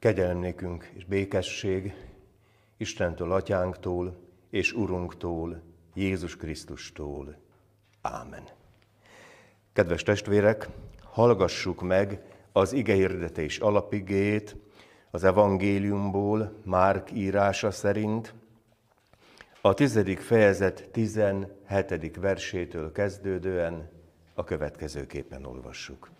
Kegyelemnékünk és békesség Istentől, Atyánktól és Urunktól, Jézus Krisztustól. Ámen. Kedves testvérek, hallgassuk meg az igehirdetés alapigét az evangéliumból, Márk írása szerint, a tizedik fejezet 17. versétől kezdődően a következőképpen olvassuk.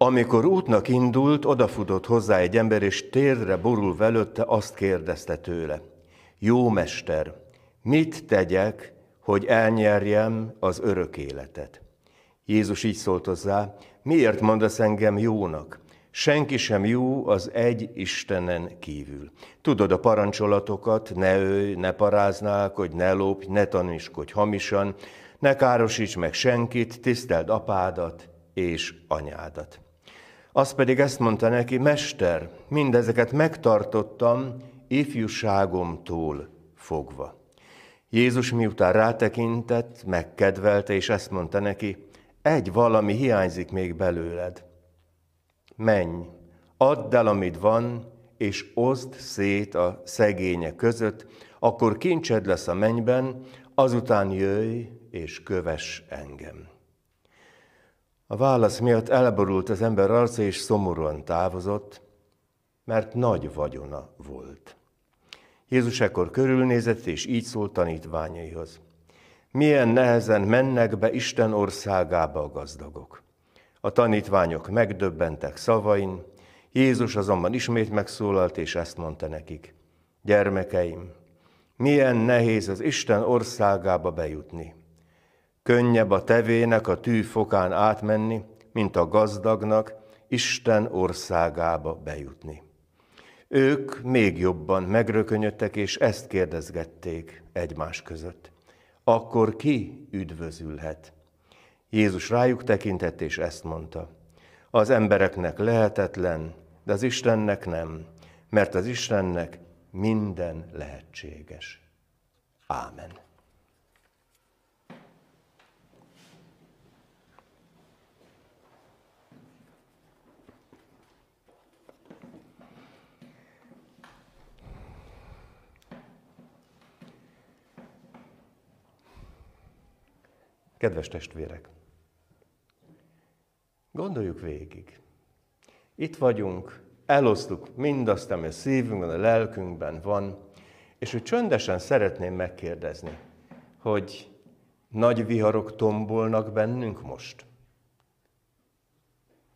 Amikor útnak indult, odafutott hozzá egy ember, és térdre borul velőtte, azt kérdezte tőle. Jó mester, mit tegyek, hogy elnyerjem az örök életet? Jézus így szólt hozzá, miért mondasz engem jónak? Senki sem jó az egy Istenen kívül. Tudod a parancsolatokat, ne ölj, ne paráználkodj, ne lopj, ne taniskodj hamisan, ne károsíts meg senkit, tiszteld apádat és anyádat. Az pedig ezt mondta neki, Mester, mindezeket megtartottam ifjúságomtól fogva. Jézus miután rátekintett, megkedvelte, és ezt mondta neki, egy valami hiányzik még belőled. Menj, add el, amit van, és oszd szét a szegények között, akkor kincsed lesz a mennyben, azután jöjj és kövess engem. A válasz miatt elborult az ember arca, és szomorúan távozott, mert nagy vagyona volt. Jézus ekkor körülnézett, és így szólt tanítványaihoz. Milyen nehezen mennek be Isten országába a gazdagok. A tanítványok megdöbbentek szavain, Jézus azonban ismét megszólalt, és ezt mondta nekik. Gyermekeim, milyen nehéz az Isten országába bejutni. Könnyebb a tevének a tű fokán átmenni, mint a gazdagnak Isten országába bejutni. Ők még jobban megrökönyödtek, és ezt kérdezgették egymás között. Akkor ki üdvözülhet? Jézus rájuk tekintett, és ezt mondta. Az embereknek lehetetlen, de az Istennek nem, mert az Istennek minden lehetséges. Ámen. Kedves testvérek, gondoljuk végig. Itt vagyunk, elosztuk mindazt, ami a szívünkben, a lelkünkben van, és hogy csöndesen szeretném megkérdezni, hogy nagy viharok tombolnak bennünk most?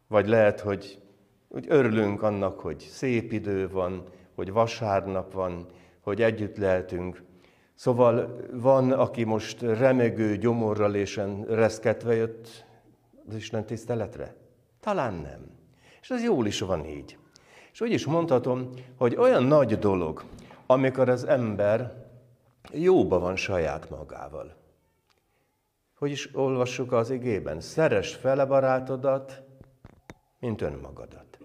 Vagy lehet, hogy úgy örülünk annak, hogy szép idő van, hogy vasárnap van, hogy együtt lehetünk, Szóval van, aki most remegő gyomorral és reszketve jött az Isten tiszteletre? Talán nem. És ez jól is van így. És úgy is mondhatom, hogy olyan nagy dolog, amikor az ember jóba van saját magával. Hogy is olvassuk az igében? Szeres fele barátodat, mint önmagadat.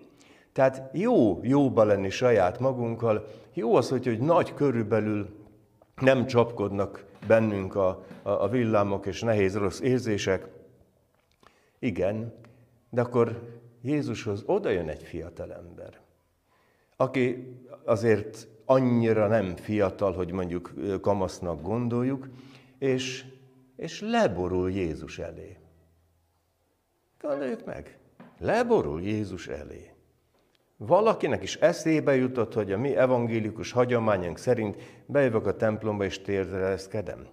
Tehát jó jóba lenni saját magunkkal, jó az, hogy, hogy nagy körülbelül nem csapkodnak bennünk a, a, a villámok és nehéz rossz érzések. Igen, de akkor Jézushoz oda jön egy fiatal ember, aki azért annyira nem fiatal, hogy mondjuk kamasznak gondoljuk, és, és leborul Jézus elé. Gondoljuk meg, leborul Jézus elé. Valakinek is eszébe jutott, hogy a mi evangélikus hagyományunk szerint bejövök a templomba és térdrezkedem.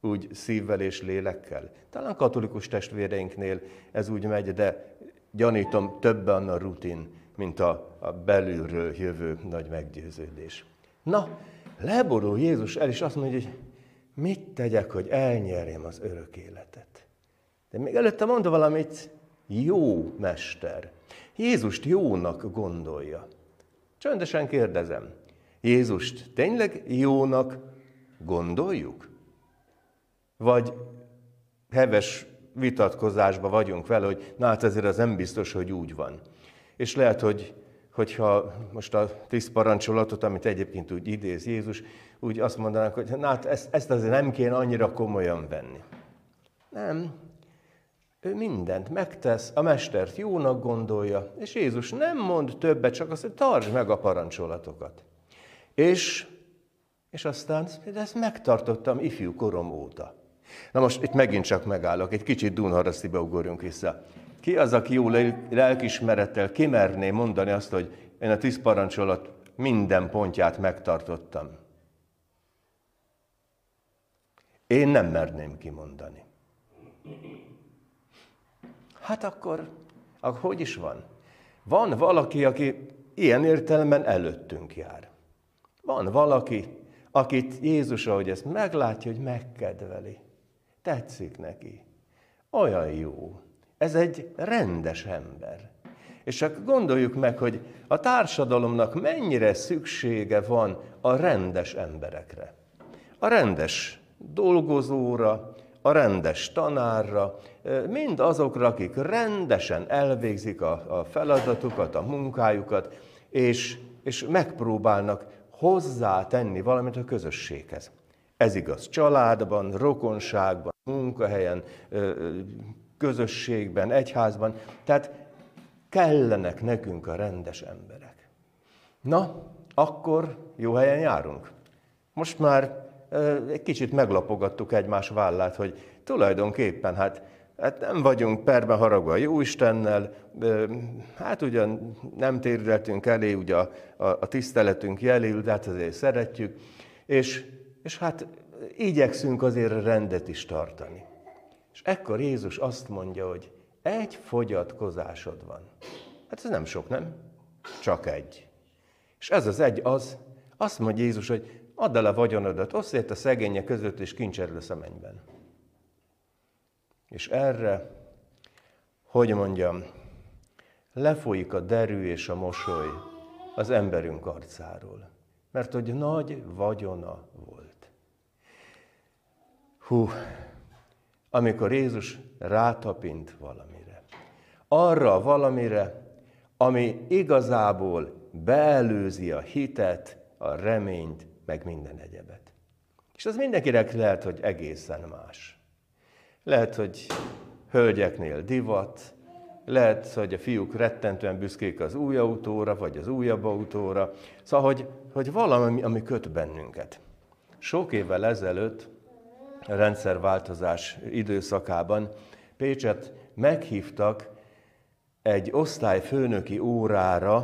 Úgy szívvel és lélekkel. Talán katolikus testvéreinknél ez úgy megy, de gyanítom több a rutin, mint a, a belülről jövő nagy meggyőződés. Na, leborul Jézus el, és azt mondja, hogy mit tegyek, hogy elnyerjem az örök életet. De még előtte mondta valamit, jó mester. Jézust jónak gondolja. Csöndesen kérdezem, Jézust tényleg jónak gondoljuk? Vagy heves vitatkozásba vagyunk vele, hogy na hát ezért az nem biztos, hogy úgy van. És lehet, hogy hogyha most a tíz parancsolatot, amit egyébként úgy idéz Jézus, úgy azt mondanánk, hogy na hát ezt, ezt azért nem kéne annyira komolyan venni. Nem. Ő mindent megtesz, a mestert jónak gondolja, és Jézus nem mond többet, csak azt, hogy tartsd meg a parancsolatokat. És, és aztán ezt megtartottam ifjú korom óta. Na most itt megint csak megállok, egy kicsit Dunharasztibe ugorjunk vissza. Ki az, aki jó lelkismerettel kimerné mondani azt, hogy én a tíz parancsolat minden pontját megtartottam? Én nem merném kimondani. Hát akkor, akkor hogy is van? Van valaki, aki ilyen értelemben előttünk jár. Van valaki, akit Jézus, ahogy ezt meglátja, hogy megkedveli. Tetszik neki. Olyan jó. Ez egy rendes ember. És csak gondoljuk meg, hogy a társadalomnak mennyire szüksége van a rendes emberekre. A rendes dolgozóra, a rendes tanárra, mind azokra, akik rendesen elvégzik a, a feladatukat, a munkájukat, és, és megpróbálnak hozzá tenni valamit a közösséghez. Ez igaz családban, rokonságban, munkahelyen, közösségben, egyházban. Tehát kellenek nekünk a rendes emberek. Na, akkor jó helyen járunk. Most már egy kicsit meglapogattuk egymás vállát, hogy tulajdonképpen hát, hát nem vagyunk perben haragva a Jóistennel, hát ugyan nem térdeltünk elé ugye a, a, a tiszteletünk jeléül, de hát azért szeretjük, és, és hát igyekszünk azért rendet is tartani. És ekkor Jézus azt mondja, hogy egy fogyatkozásod van. Hát ez nem sok, nem? Csak egy. És ez az egy az, azt mondja Jézus, hogy add el a vagyonodat, oszd a szegények között, és kincser lesz a mennyben. És erre, hogy mondjam, lefolyik a derű és a mosoly az emberünk arcáról. Mert hogy nagy vagyona volt. Hú, amikor Jézus rátapint valamire. Arra valamire, ami igazából beelőzi a hitet, a reményt, meg minden egyebet. És az mindenkire lehet, hogy egészen más. Lehet, hogy hölgyeknél divat, lehet, hogy a fiúk rettentően büszkék az új autóra, vagy az újabb autóra. Szóval, hogy, hogy valami, ami köt bennünket. Sok évvel ezelőtt, a rendszerváltozás időszakában Pécset meghívtak egy osztályfőnöki órára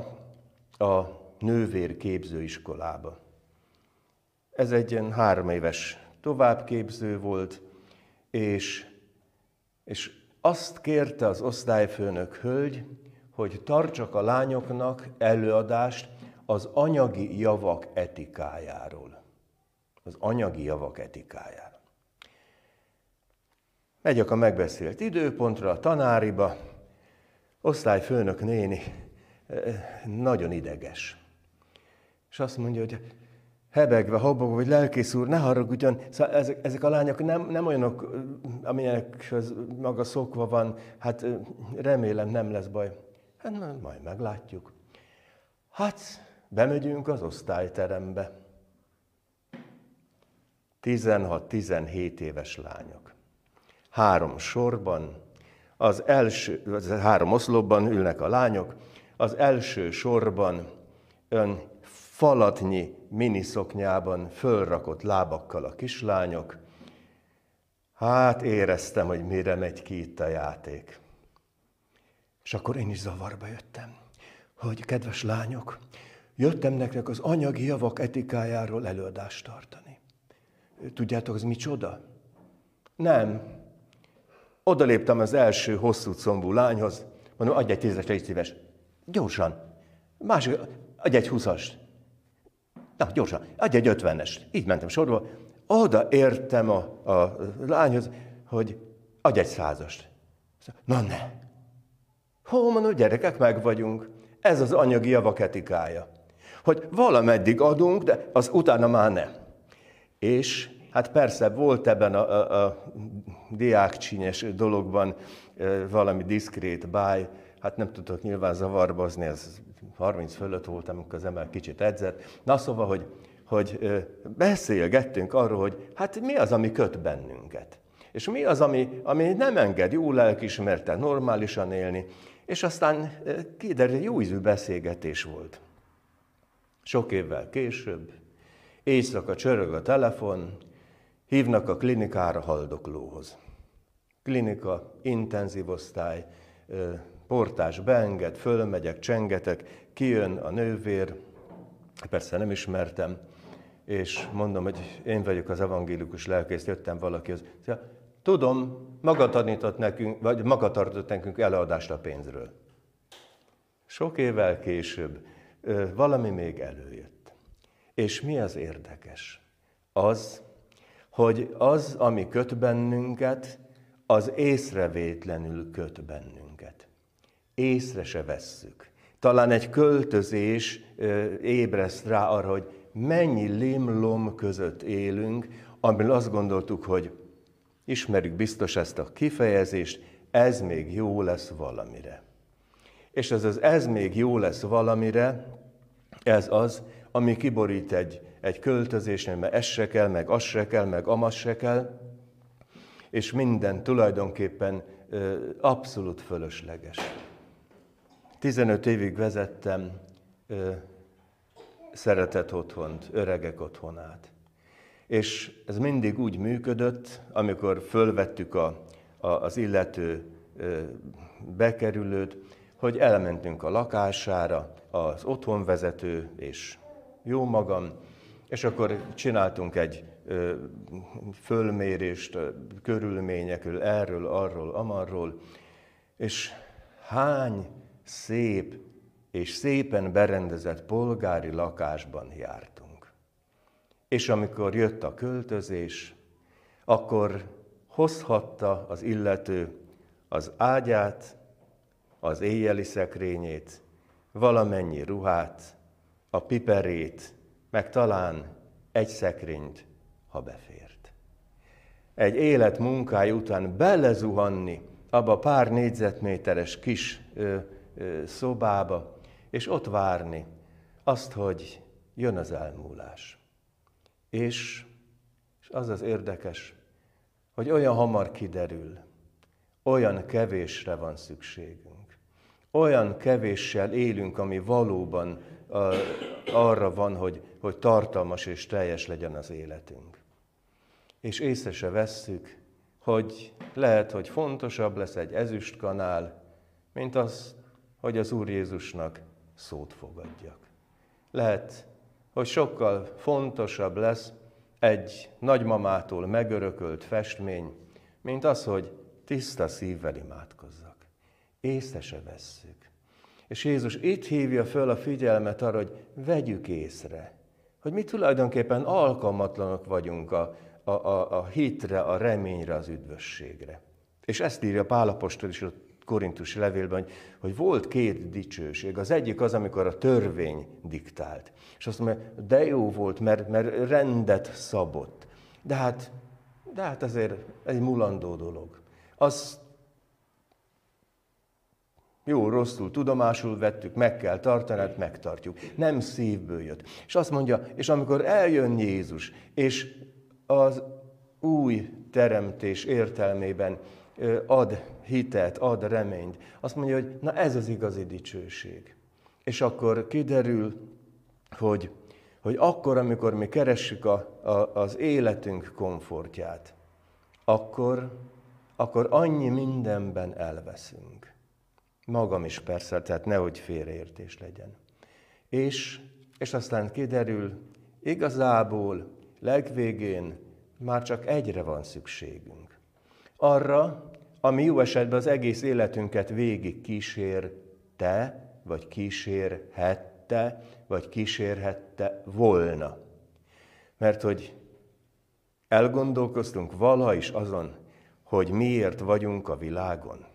a nővér képzőiskolába. Ez egy ilyen három éves továbbképző volt, és, és azt kérte az osztályfőnök hölgy, hogy tartsak a lányoknak előadást az anyagi javak etikájáról. Az anyagi javak etikájáról. Megyek a megbeszélt időpontra, a tanáriba, osztályfőnök néni eh, nagyon ideges. És azt mondja, hogy hebegve, habogva, hogy lelkész úr, ne haragudjon, szóval ezek, ezek a lányok nem, nem olyanok, amilyenekhez maga szokva van, hát remélem nem lesz baj. Hát na, majd meglátjuk. Hát, bemegyünk az osztályterembe. 16-17 éves lányok. Három sorban, az első, az három oszlopban ülnek a lányok, az első sorban ön falatnyi miniszoknyában fölrakott lábakkal a kislányok. Hát éreztem, hogy mire megy ki itt a játék. És akkor én is zavarba jöttem, hogy kedves lányok, jöttem nektek az anyagi javak etikájáról előadást tartani. Tudjátok, az micsoda? Nem. Oda léptem az első hosszú combú lányhoz, mondom, adj egy tízes, egy szíves. Gyorsan. Másik, adj egy húszast. Na, gyorsan, adj egy ötvenest. Így mentem sorba. Oda értem a, a lányhoz, hogy adj egy százast. Na ne. Hó, mondom, gyerekek, meg vagyunk. Ez az anyagi javak etikája. Hogy valameddig adunk, de az utána már nem. És hát persze volt ebben a, a, a diákcsínyes dologban valami diszkrét báj, hát nem tudok nyilván zavarbozni, ez 30 fölött voltam, amikor az ember kicsit edzett. Na szóval, hogy, hogy beszélgettünk arról, hogy hát mi az, ami köt bennünket. És mi az, ami, ami nem enged jó lelkismerten normálisan élni, és aztán kiderül, jó ízű beszélgetés volt. Sok évvel később, éjszaka csörög a telefon, hívnak a klinikára haldoklóhoz. Klinika, intenzív osztály, portás beenged, fölmegyek, csengetek, kijön a nővér, persze nem ismertem, és mondom, hogy én vagyok az evangélikus lelkész, jöttem valakihoz. Tudom, maga tanított nekünk, vagy maga tartott nekünk előadást a pénzről. Sok évvel később valami még előjött. És mi az érdekes? Az, hogy az, ami köt bennünket, az észrevétlenül köt bennünket. Észre se vesszük. Talán egy költözés ébreszt rá arra, hogy mennyi limlom között élünk, amiről azt gondoltuk, hogy ismerjük biztos ezt a kifejezést, ez még jó lesz valamire. És ez az ez még jó lesz valamire, ez az, ami kiborít egy, egy költözésnél, mert ez se kell, meg az se kell, meg amaz se kell, és minden tulajdonképpen ö, abszolút fölösleges. 15 évig vezettem ö, szeretett otthont, öregek otthonát. És ez mindig úgy működött, amikor fölvettük a, a, az illető ö, bekerülőt, hogy elmentünk a lakására, az otthonvezető és jó magam, és akkor csináltunk egy ö, fölmérést a körülményekről, erről, arról, amarról, és hány szép és szépen berendezett polgári lakásban jártunk. És amikor jött a költözés, akkor hozhatta az illető az ágyát, az éjjeli szekrényét, valamennyi ruhát, a piperét, meg talán egy szekrényt, ha befért. Egy élet munkája után belezuhanni abba pár négyzetméteres kis ö, szobába, és ott várni azt, hogy jön az elmúlás. És, és az az érdekes, hogy olyan hamar kiderül, olyan kevésre van szükségünk. Olyan kevéssel élünk, ami valóban a, arra van, hogy, hogy tartalmas és teljes legyen az életünk. És észre se vesszük, hogy lehet, hogy fontosabb lesz egy ezüstkanál, mint az, hogy az Úr Jézusnak szót fogadjak. Lehet, hogy sokkal fontosabb lesz egy nagymamától megörökölt festmény, mint az, hogy tiszta szívvel imádkozzak. Észre se vesszük. És Jézus itt hívja föl a figyelmet arra, hogy vegyük észre, hogy mi tulajdonképpen alkalmatlanok vagyunk a, a, a, a hitre, a reményre, az üdvösségre. És ezt írja Pálapostól is a korintusi levélben, hogy, volt két dicsőség. Az egyik az, amikor a törvény diktált. És azt mondja, de jó volt, mert, mert rendet szabott. De hát, de hát azért egy mulandó dolog. Az jó, rosszul, tudomásul vettük, meg kell tartani, hát megtartjuk. Nem szívből jött. És azt mondja, és amikor eljön Jézus, és az új teremtés értelmében ad hitet, ad reményt. Azt mondja, hogy na ez az igazi dicsőség. És akkor kiderül, hogy, hogy akkor, amikor mi keressük a, a, az életünk komfortját, akkor, akkor annyi mindenben elveszünk. Magam is persze, tehát nehogy félreértés legyen. És, és aztán kiderül, igazából legvégén már csak egyre van szükségünk. Arra, ami jó esetben az egész életünket végig kísérte, vagy kísérhette, vagy kísérhette volna. Mert hogy elgondolkoztunk valaha is azon, hogy miért vagyunk a világon.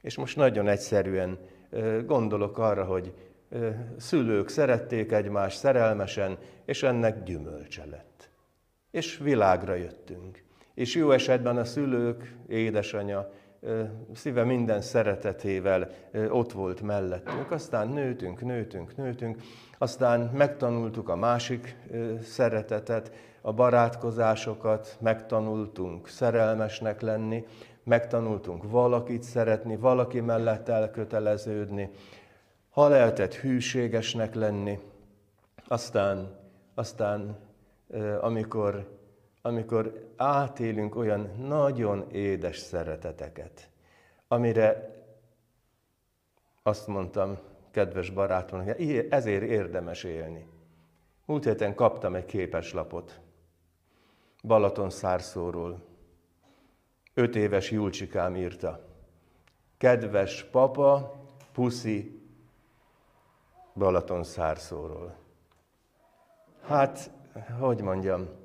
És most nagyon egyszerűen gondolok arra, hogy szülők szerették egymást szerelmesen, és ennek gyümölcse lett. És világra jöttünk. És jó esetben a szülők, édesanyja szíve minden szeretetével ott volt mellettünk. Aztán nőtünk, nőtünk, nőtünk, aztán megtanultuk a másik szeretetet, a barátkozásokat, megtanultunk szerelmesnek lenni, megtanultunk valakit szeretni, valaki mellett elköteleződni, ha lehetett hűségesnek lenni, aztán, aztán amikor, amikor átélünk olyan nagyon édes szereteteket, amire azt mondtam, kedves barátom, hogy ezért érdemes élni. Múlt héten kaptam egy képeslapot Balaton szárszóról. Öt éves Julcsikám írta. Kedves papa, puszi Balaton szárszóról. Hát, hogy mondjam,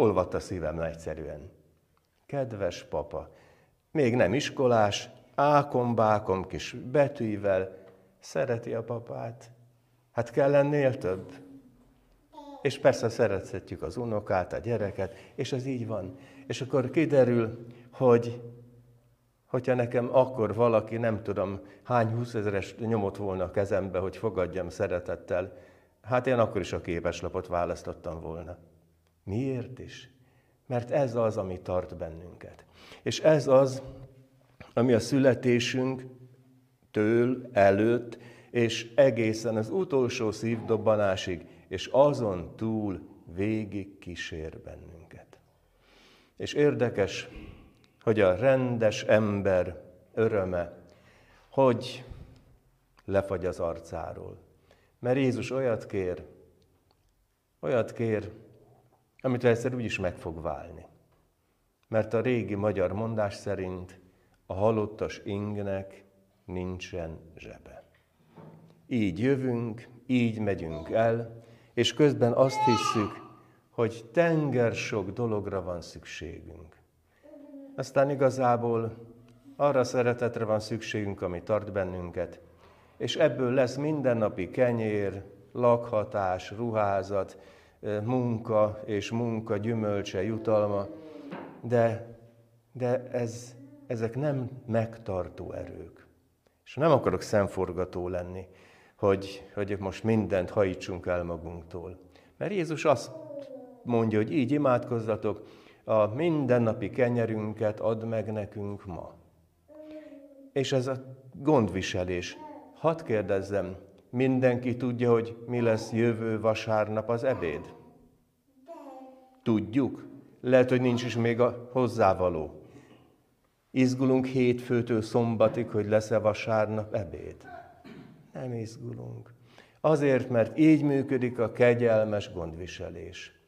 olvadt a szívem egyszerűen. Kedves papa, még nem iskolás, ákom-bákom kis betűivel szereti a papát. Hát kell lennél több? És persze szerethetjük az unokát, a gyereket, és ez így van. És akkor kiderül, hogy hogyha nekem akkor valaki, nem tudom, hány húszezeres nyomott volna a kezembe, hogy fogadjam szeretettel, hát én akkor is a képeslapot választottam volna. Miért is? Mert ez az, ami tart bennünket. És ez az, ami a születésünk től, előtt, és egészen az utolsó szívdobbanásig, és azon túl végig kísér bennünket. És érdekes, hogy a rendes ember öröme, hogy lefagy az arcáról. Mert Jézus olyat kér, olyat kér, amit egyszer úgyis meg fog válni. Mert a régi magyar mondás szerint a halottas ingnek nincsen zsebe. Így jövünk, így megyünk el, és közben azt hisszük, hogy tenger sok dologra van szükségünk. Aztán igazából arra szeretetre van szükségünk, ami tart bennünket, és ebből lesz mindennapi kenyér, lakhatás, ruházat, munka és munka gyümölcse, jutalma, de, de ez, ezek nem megtartó erők. És nem akarok szemforgató lenni, hogy, hogy most mindent hajítsunk el magunktól. Mert Jézus azt mondja, hogy így imádkozzatok, a mindennapi kenyerünket add meg nekünk ma. És ez a gondviselés. Hadd kérdezzem, mindenki tudja, hogy mi lesz jövő vasárnap az ebéd? Tudjuk. Lehet, hogy nincs is még a hozzávaló. Izgulunk hétfőtől szombatig, hogy lesz-e vasárnap ebéd. Nem izgulunk. Azért, mert így működik a kegyelmes gondviselés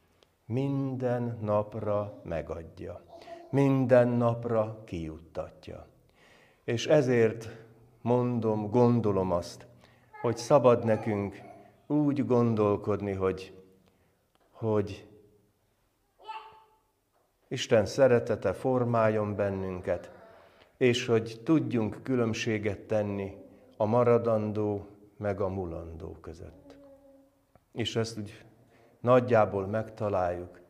minden napra megadja, minden napra kijuttatja. És ezért mondom, gondolom azt, hogy szabad nekünk úgy gondolkodni, hogy, hogy Isten szeretete formáljon bennünket, és hogy tudjunk különbséget tenni a maradandó meg a mulandó között. És ezt úgy nagyjából megtaláljuk,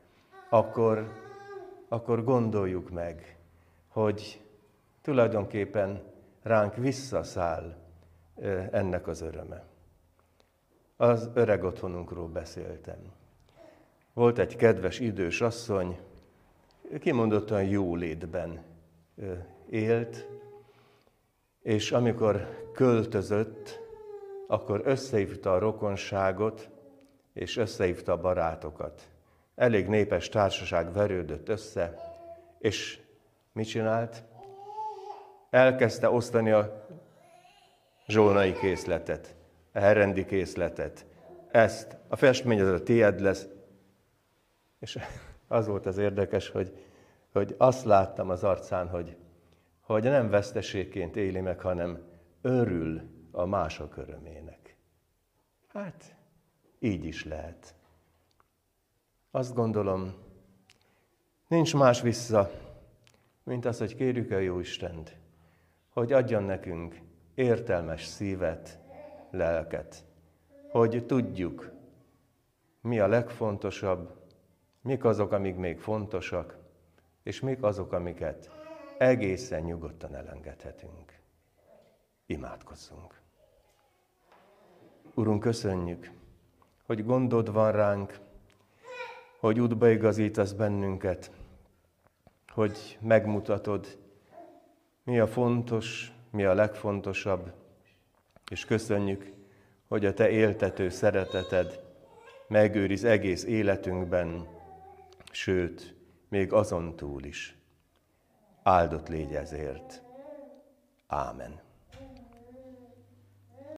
akkor, akkor gondoljuk meg, hogy tulajdonképpen ránk visszaszáll ennek az öröme. Az öreg otthonunkról beszéltem. Volt egy kedves idős asszony, kimondottan jólétben élt, és amikor költözött, akkor összehívta a rokonságot, és összehívta a barátokat. Elég népes társaság verődött össze, és mit csinált? Elkezdte osztani a zsolnai készletet, a herrendi készletet. Ezt, a festmény az a tied lesz. És az volt az érdekes, hogy, hogy azt láttam az arcán, hogy, hogy nem veszteségként éli meg, hanem örül a mások örömének. Hát, így is lehet. Azt gondolom, nincs más vissza, mint az, hogy kérjük a jó Istent, hogy adjon nekünk értelmes szívet, lelket, hogy tudjuk, mi a legfontosabb, mik azok, amik még fontosak, és mik azok, amiket egészen nyugodtan elengedhetünk. Imádkozzunk. Urunk, köszönjük, hogy gondod van ránk, hogy útba bennünket, hogy megmutatod, mi a fontos, mi a legfontosabb, és köszönjük, hogy a Te éltető szereteted megőriz egész életünkben, sőt, még azon túl is. Áldott légy ezért. Ámen.